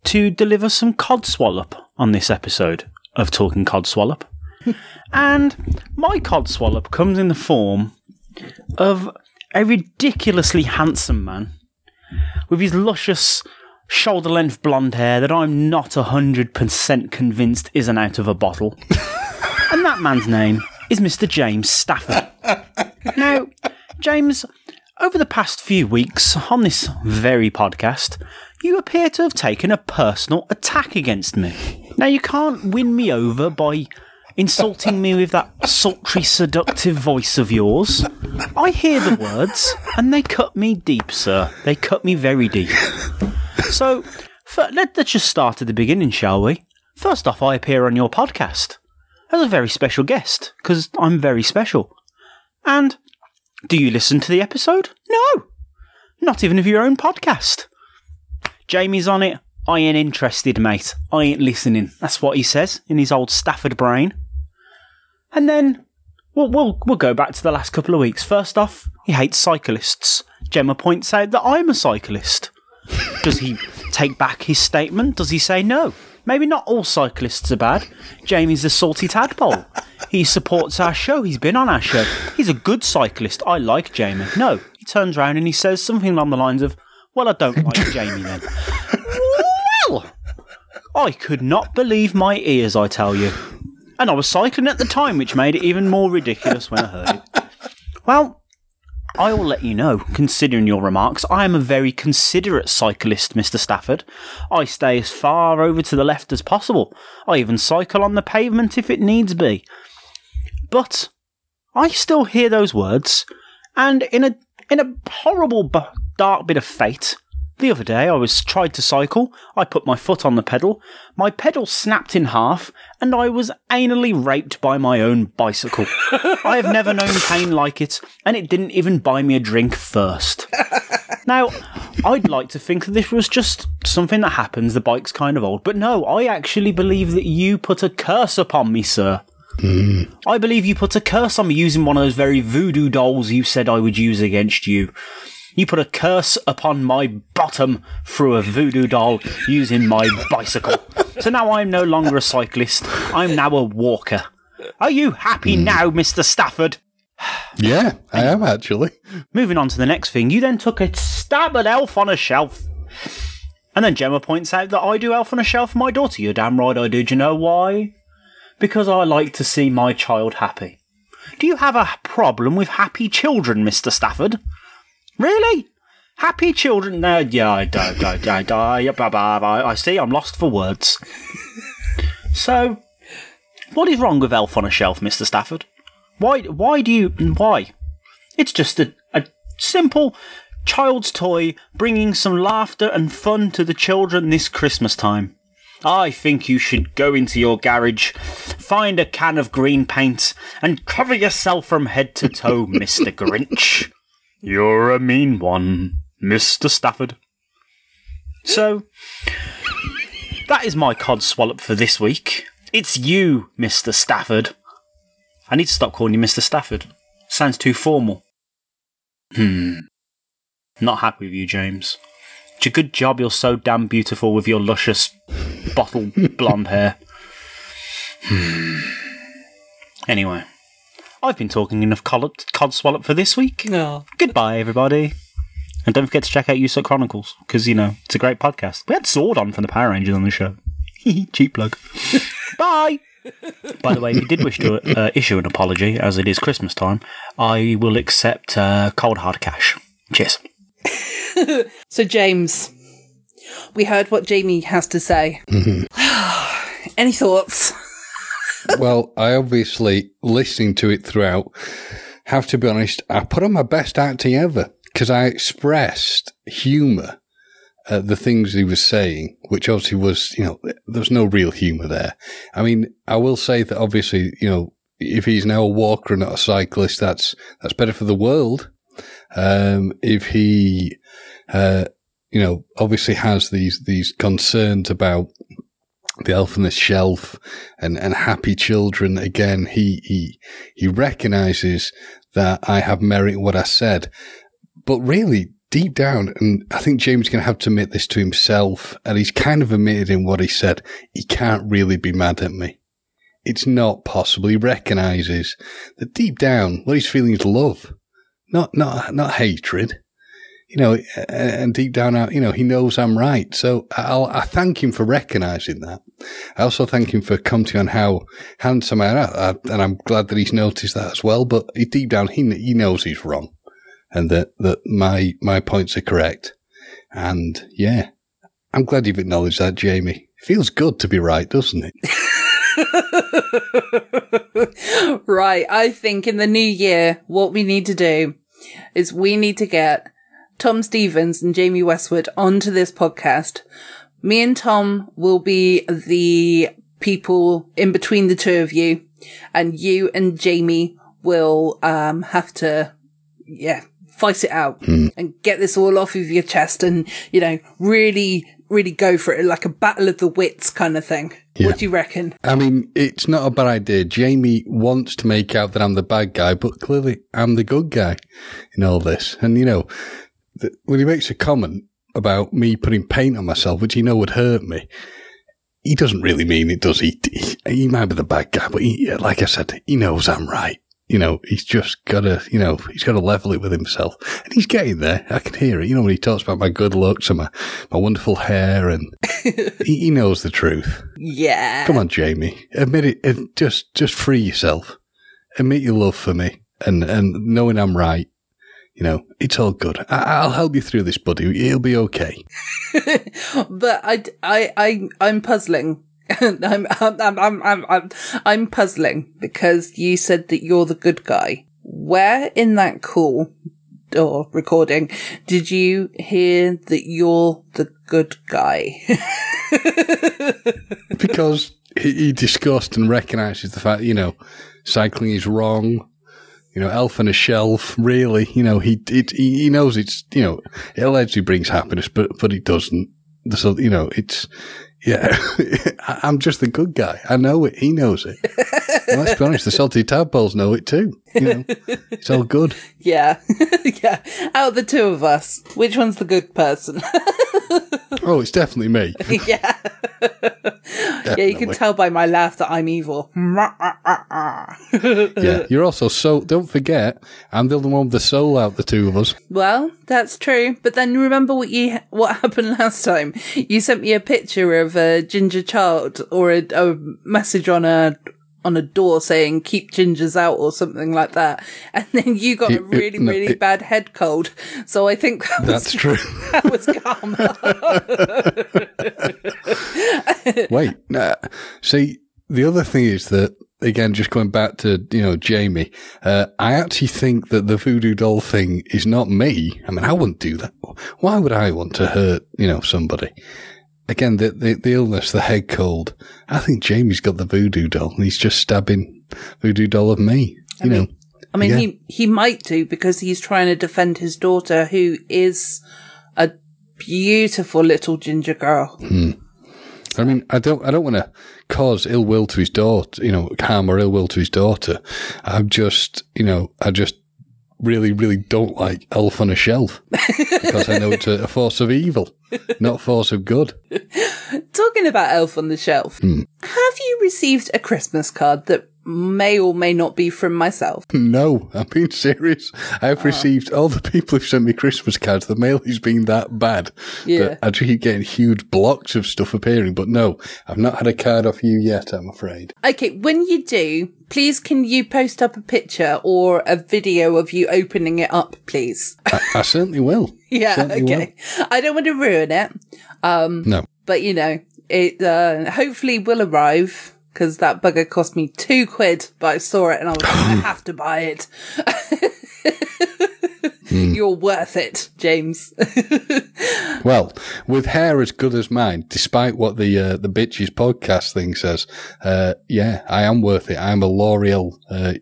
to deliver some codswallop on this episode of Talking Codswallop. and my codswallop comes in the form of a ridiculously handsome man with his luscious shoulder length blonde hair that I'm not 100% convinced isn't out of a bottle. and that man's name is Mr. James Stafford. now, James, over the past few weeks on this very podcast, you appear to have taken a personal attack against me. Now, you can't win me over by insulting me with that sultry, seductive voice of yours. I hear the words, and they cut me deep, sir. They cut me very deep. So, f- let, let's just start at the beginning, shall we? First off, I appear on your podcast as a very special guest, because I'm very special. And do you listen to the episode? No! Not even of your own podcast. Jamie's on it. I ain't interested, mate. I ain't listening. That's what he says in his old Stafford brain. And then we'll, we'll, we'll go back to the last couple of weeks. First off, he hates cyclists. Gemma points out that I'm a cyclist. Does he take back his statement? Does he say no? Maybe not all cyclists are bad. Jamie's a salty tadpole. He supports our show. He's been on our show. He's a good cyclist. I like Jamie. No, he turns around and he says something along the lines of, Well, I don't like Jamie then. well, I could not believe my ears, I tell you. And I was cycling at the time, which made it even more ridiculous when I heard it. Well, I will let you know, considering your remarks, I am a very considerate cyclist, Mr. Stafford. I stay as far over to the left as possible. I even cycle on the pavement if it needs be. But I still hear those words, and in a in a horrible dark bit of fate, the other day I was tried to cycle. I put my foot on the pedal. My pedal snapped in half, and I was anally raped by my own bicycle. I have never known pain like it, and it didn't even buy me a drink first. Now, I'd like to think that this was just something that happens. The bike's kind of old, but no, I actually believe that you put a curse upon me, sir. Hmm. I believe you put a curse on me using one of those very voodoo dolls you said I would use against you. You put a curse upon my bottom through a voodoo doll using my bicycle. So now I'm no longer a cyclist. I'm now a walker. Are you happy hmm. now, Mr. Stafford? Yeah, I am actually. Moving on to the next thing, you then took a stab at Elf on a Shelf. And then Gemma points out that I do Elf on a Shelf for my daughter. You're damn right I do. Do you know why? Because I like to see my child happy. Do you have a problem with happy children, Mr. Stafford? Really? Happy children? No, yeah, I don't, I don't, I, I, I see, I'm lost for words. so, what is wrong with Elf on a Shelf, Mr. Stafford? Why, why do you, why? It's just a, a simple child's toy bringing some laughter and fun to the children this Christmas time. I think you should go into your garage, find a can of green paint, and cover yourself from head to toe, Mr. Grinch. You're a mean one, Mr. Stafford. So, that is my cod swallop for this week. It's you, Mr. Stafford. I need to stop calling you Mr. Stafford. Sounds too formal. Hmm. Not happy with you, James. It's a good job you're so damn beautiful with your luscious bottle blonde hair. Hmm. Anyway, I've been talking enough cod, cod swallop for this week. No. Goodbye, everybody. And don't forget to check out USUC Chronicles, because, you know, it's a great podcast. We had Sword on from the Power Rangers on the show. Cheap plug. Bye! By the way, if you did wish to uh, issue an apology, as it is Christmas time, I will accept uh, cold hard cash. Cheers. So, James, we heard what Jamie has to say. Any thoughts? well, I obviously, listening to it throughout, have to be honest, I put on my best acting ever because I expressed humour uh, the things he was saying, which obviously was, you know, there's no real humour there. I mean, I will say that obviously, you know, if he's now a walker and not a cyclist, that's that's better for the world. Um, if he, uh, you know, obviously has these these concerns about the elf on the shelf and, and happy children. Again, he, he, he recognizes that I have merit in what I said. But really, deep down, and I think James is going to have to admit this to himself, and he's kind of admitted in what he said, he can't really be mad at me. It's not possible. He recognizes that deep down, what he's feeling is love, not, not, not hatred you know, and deep down, you know, he knows I'm right. So I'll, I thank him for recognizing that. I also thank him for commenting on how handsome I am. And I'm glad that he's noticed that as well. But deep down, he, he knows he's wrong and that, that my, my points are correct. And yeah, I'm glad you've acknowledged that, Jamie. It feels good to be right, doesn't it? right. I think in the new year, what we need to do is we need to get Tom Stevens and Jamie Westwood onto this podcast. Me and Tom will be the people in between the two of you, and you and Jamie will um, have to, yeah, fight it out mm. and get this all off of your chest, and you know, really, really go for it like a battle of the wits kind of thing. Yeah. What do you reckon? I mean, it's not a bad idea. Jamie wants to make out that I'm the bad guy, but clearly I'm the good guy in all this. And, you know, when he makes a comment about me putting paint on myself, which he know would hurt me, he doesn't really mean it, does he? He, he might be the bad guy, but he, like I said, he knows I'm right. You know, he's just got to, you know, he's got to level it with himself. And he's getting there. I can hear it. You know, when he talks about my good looks and my, my wonderful hair and he, he, knows the truth. Yeah. Come on, Jamie. Admit it. Just, just free yourself. Admit your love for me and, and knowing I'm right you know, it's all good. I- will help you through this, buddy. It'll be okay. but I, I, I, I'm puzzling. I'm, I'm, I'm, I'm, I'm, I'm puzzling because you said that you're the good guy. Where in that call or recording did you hear that you're the good guy? because he, he discussed and recognizes the fact, you know, cycling is wrong you know, elf on a shelf. Really, you know, he it, he knows it's you know it allegedly brings happiness, but but it doesn't. So you know, it's yeah. I'm just the good guy. I know it. He knows it. well, let's be honest. The salty tadpoles know it too. You know, it's all good. Yeah, yeah. Out of the two of us, which one's the good person? oh, it's definitely me. yeah. yeah, you can tell by my laugh that I'm evil. yeah, you're also so. Don't forget, I'm the only one with the soul out the two of us. Well, that's true. But then remember what you what happened last time? You sent me a picture of a ginger child or a, a message on a on a door saying "keep gingers out" or something like that, and then you got it, a really, it, no, really it, bad head cold. So I think that that's was, true. That was karma. Wait, nah. see, the other thing is that again, just going back to you know Jamie, uh, I actually think that the voodoo doll thing is not me. I mean, I wouldn't do that. Why would I want to hurt you know somebody? Again, the, the, the illness, the head cold. I think Jamie's got the voodoo doll and he's just stabbing voodoo doll of me. You I mean, know. I mean, yeah. he, he might do because he's trying to defend his daughter who is a beautiful little ginger girl. Hmm. I mean, I don't, I don't want to cause ill will to his daughter, you know, harm or ill will to his daughter. I'm just, you know, I just really, really don't like Elf on a Shelf because I know it's a, force of evil, not a force of good. Talking about Elf on the Shelf, hmm. have you received a Christmas card that may or may not be from myself. No, I'm being serious. I've oh. received all the people who've sent me Christmas cards. The mail has been that bad. Yeah. I keep getting huge blocks of stuff appearing. But no, I've not had a card off you yet, I'm afraid. Okay, when you do, please can you post up a picture or a video of you opening it up, please? I, I certainly will. yeah, certainly okay. Will. I don't want to ruin it. Um, no. But you know, it uh, hopefully will arrive because that bugger cost me two quid, but I saw it and I was like, I have to buy it. You're worth it, James. Well, with hair as good as mine, despite what the uh, the bitches podcast thing says, uh, yeah, I am worth it. I'm a L'Oreal, uh,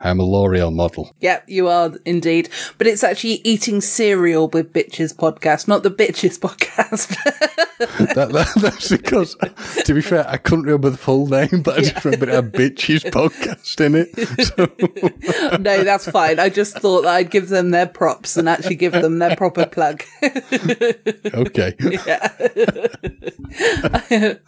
I'm a L'Oreal model. yep, you are indeed. But it's actually eating cereal with bitches podcast, not the bitches podcast. That, that, that's because, to be fair, I couldn't remember the full name, but I just remember it had bitches podcast in it. So, no, that's fine. I just thought that I'd give them their props and actually give them their proper plug. okay.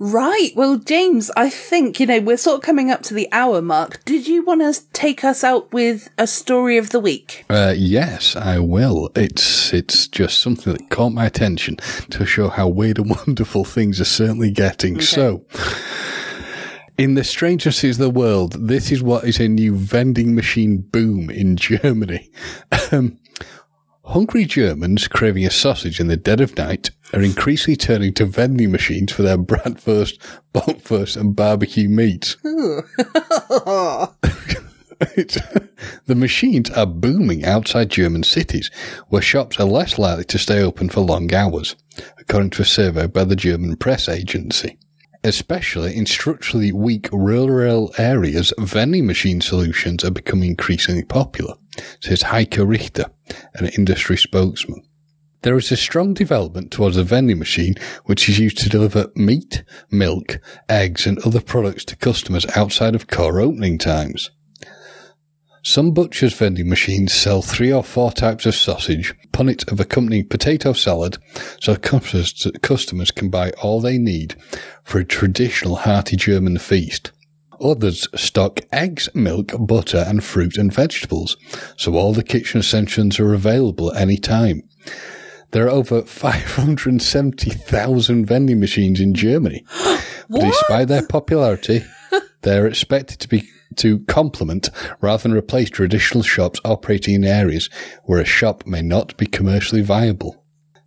Right. Well, James, I think, you know, we're sort of coming up to the hour mark. Did you want to take us out with a story of the week? Uh, yes, I will. It's it's just something that caught my attention to show how weird and wonderful things are certainly getting. So, in the strangeness of the world, this is what is a new vending machine boom in Germany. Um, hungry Germans craving a sausage in the dead of night are increasingly turning to vending machines for their bratwurst, bockwurst, and barbecue meats. The machines are booming outside German cities, where shops are less likely to stay open for long hours, according to a survey by the German press agency. Especially in structurally weak rural areas, vending machine solutions are becoming increasingly popular, says Heike Richter, an industry spokesman. There is a strong development towards a vending machine which is used to deliver meat, milk, eggs, and other products to customers outside of core opening times. Some butchers' vending machines sell three or four types of sausage, punnets of accompanying potato salad, so customers customers can buy all they need for a traditional hearty German feast. Others stock eggs, milk, butter, and fruit and vegetables, so all the kitchen essentials are available at any time. There are over 570,000 vending machines in Germany. But despite their popularity, they're expected to be to complement rather than replace traditional shops operating in areas where a shop may not be commercially viable.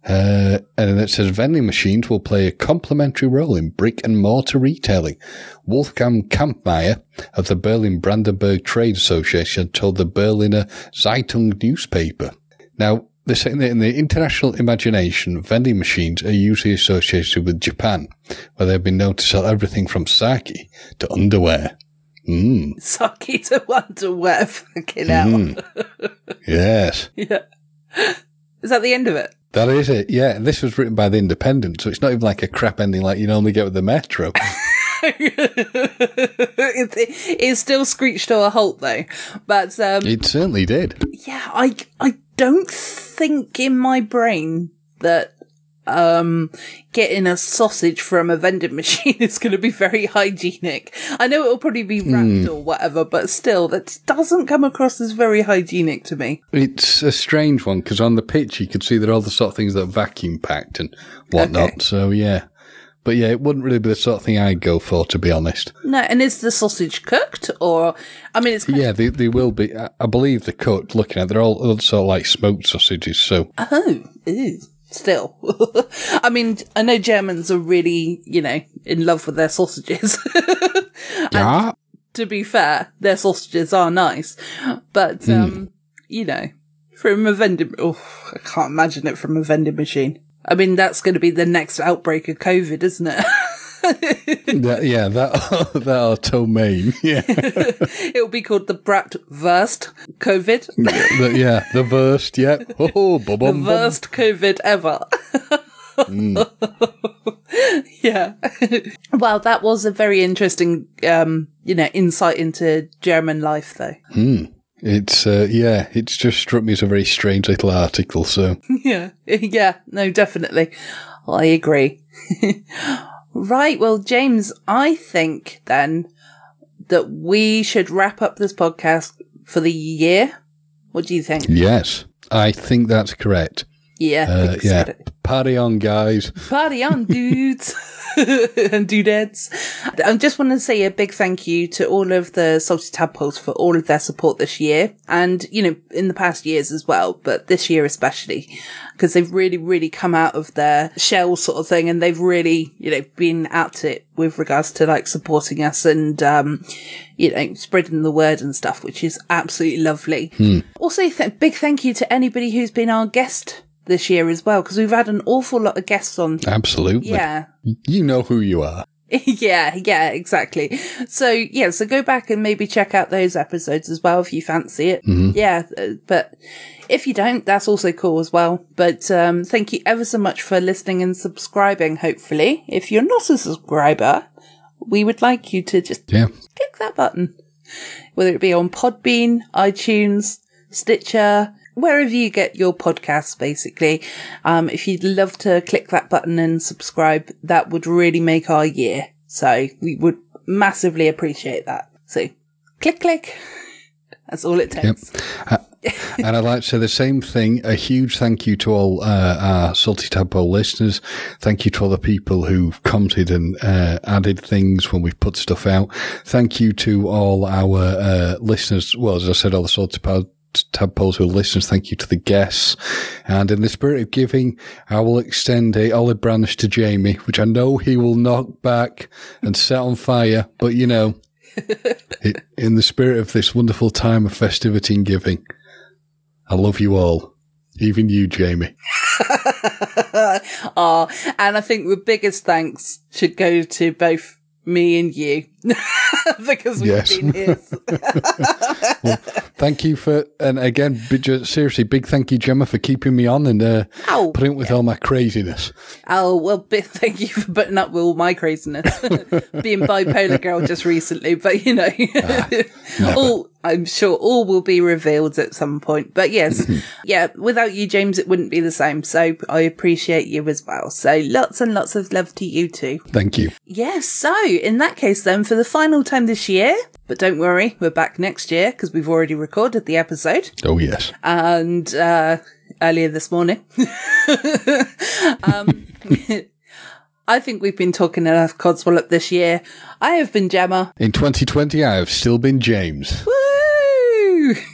Uh, and then it says vending machines will play a complementary role in brick and mortar retailing. Wolfgang Kampmeyer of the Berlin Brandenburg Trade Association told the Berliner Zeitung newspaper. Now, they're saying that in the international imagination, vending machines are usually associated with Japan, where they've been known to sell everything from sake to underwear. Mm, sake to underwear, fucking hell. yes. Yeah. Is that the end of it? That is it. Yeah. This was written by The Independent, so it's not even like a crap ending like you normally get with the Metro. it, it still screeched to a halt though. But um, it certainly did. yeah, I I don't think in my brain that um getting a sausage from a vending machine is going to be very hygienic. I know it'll probably be wrapped or whatever, but still, that doesn't come across as very hygienic to me. It's a strange one because on the pitch you could see there are all the sort of things that are vacuum packed and whatnot. Okay. So yeah. But yeah, it wouldn't really be the sort of thing I'd go for, to be honest. No, and is the sausage cooked or? I mean, it's Yeah, they, they will be. I believe they're cooked. Looking at, they're all all sort of like smoked sausages. So Oh, ew. Still. I mean, I know Germans are really, you know, in love with their sausages. yeah, to be fair, their sausages are nice. But, um, you know, from a vending, oh, I can't imagine it from a vending machine. I mean, that's going to be the next outbreak of COVID, isn't it? that, yeah, that that are domain. Yeah, It'll be called the Bratwurst COVID. the, yeah, the worst. Yeah, oh, bum, The worst COVID ever. yeah. well, that was a very interesting, um, you know, insight into German life, though. It's uh, yeah, it's just struck me as a very strange little article. So Yeah. Yeah. No, definitely. I agree. Right. Well, James, I think then that we should wrap up this podcast for the year. What do you think? yes, I think that's correct. Yeah, Uh, yeah. Party on, guys. Party on, dudes and dudettes. I just want to say a big thank you to all of the Salty Tadpoles for all of their support this year and, you know, in the past years as well, but this year especially, because they've really, really come out of their shell sort of thing and they've really, you know, been at it with regards to like supporting us and, um, you know, spreading the word and stuff, which is absolutely lovely. Also, th- big thank you to anybody who's been our guest this year as well, because we've had an awful lot of guests on Absolutely. yeah. You know who you are. yeah, yeah, exactly. So, yeah, so go back and maybe check out those episodes as well if you fancy it. Yeah, uh, but if you don't, that's also cool as well. But um, thank you ever so much for listening and subscribing, hopefully. If you're not a subscriber, we would like you to just Yeah. click that button. Whether it be on Podbean, iTunes, Stitcher, wherever you get your podcasts, basically. Um, if you'd love to click that button and subscribe, that would really make our year. So we would massively appreciate that. So click, click. That's all it takes. and I'd like to say the same thing. A huge thank you to all uh, our Salty Tadpole listeners. Thank you to all the people who've commented and uh, added things when we've put stuff out. Thank you to all our uh, listeners. Well, as I said, all the Salty Pod- Tadpoles who are listeners. Thank you to the guests. And in the spirit of giving, I will extend a olive branch to Jamie, which I know he will knock back and set on fire. But you know, it, in the spirit of this wonderful time of festivity and giving, I love you all. Even you, Jamie. Ah, and I think the biggest thanks should go to both me and you because we've Yes. been here. Thank you for, and again, seriously, big thank you, Gemma, for keeping me on and uh, Ow. putting up with all my craziness. Oh, well, thank you for putting up with all my craziness. Being bipolar girl just recently, but you know, all, I'm sure all will be revealed at some point. But yes, yeah, without you, James, it wouldn't be the same. So I appreciate you as well. So lots and lots of love to you too. Thank you. Yes, so in that case, then, for the final time this year, but don't worry, we're back next year because we've already recorded the episode Oh, yes. and uh, earlier this morning. um, I think we've been talking enough Codswallop this year. I have been Gemma. In 2020, I have still been James. Woo!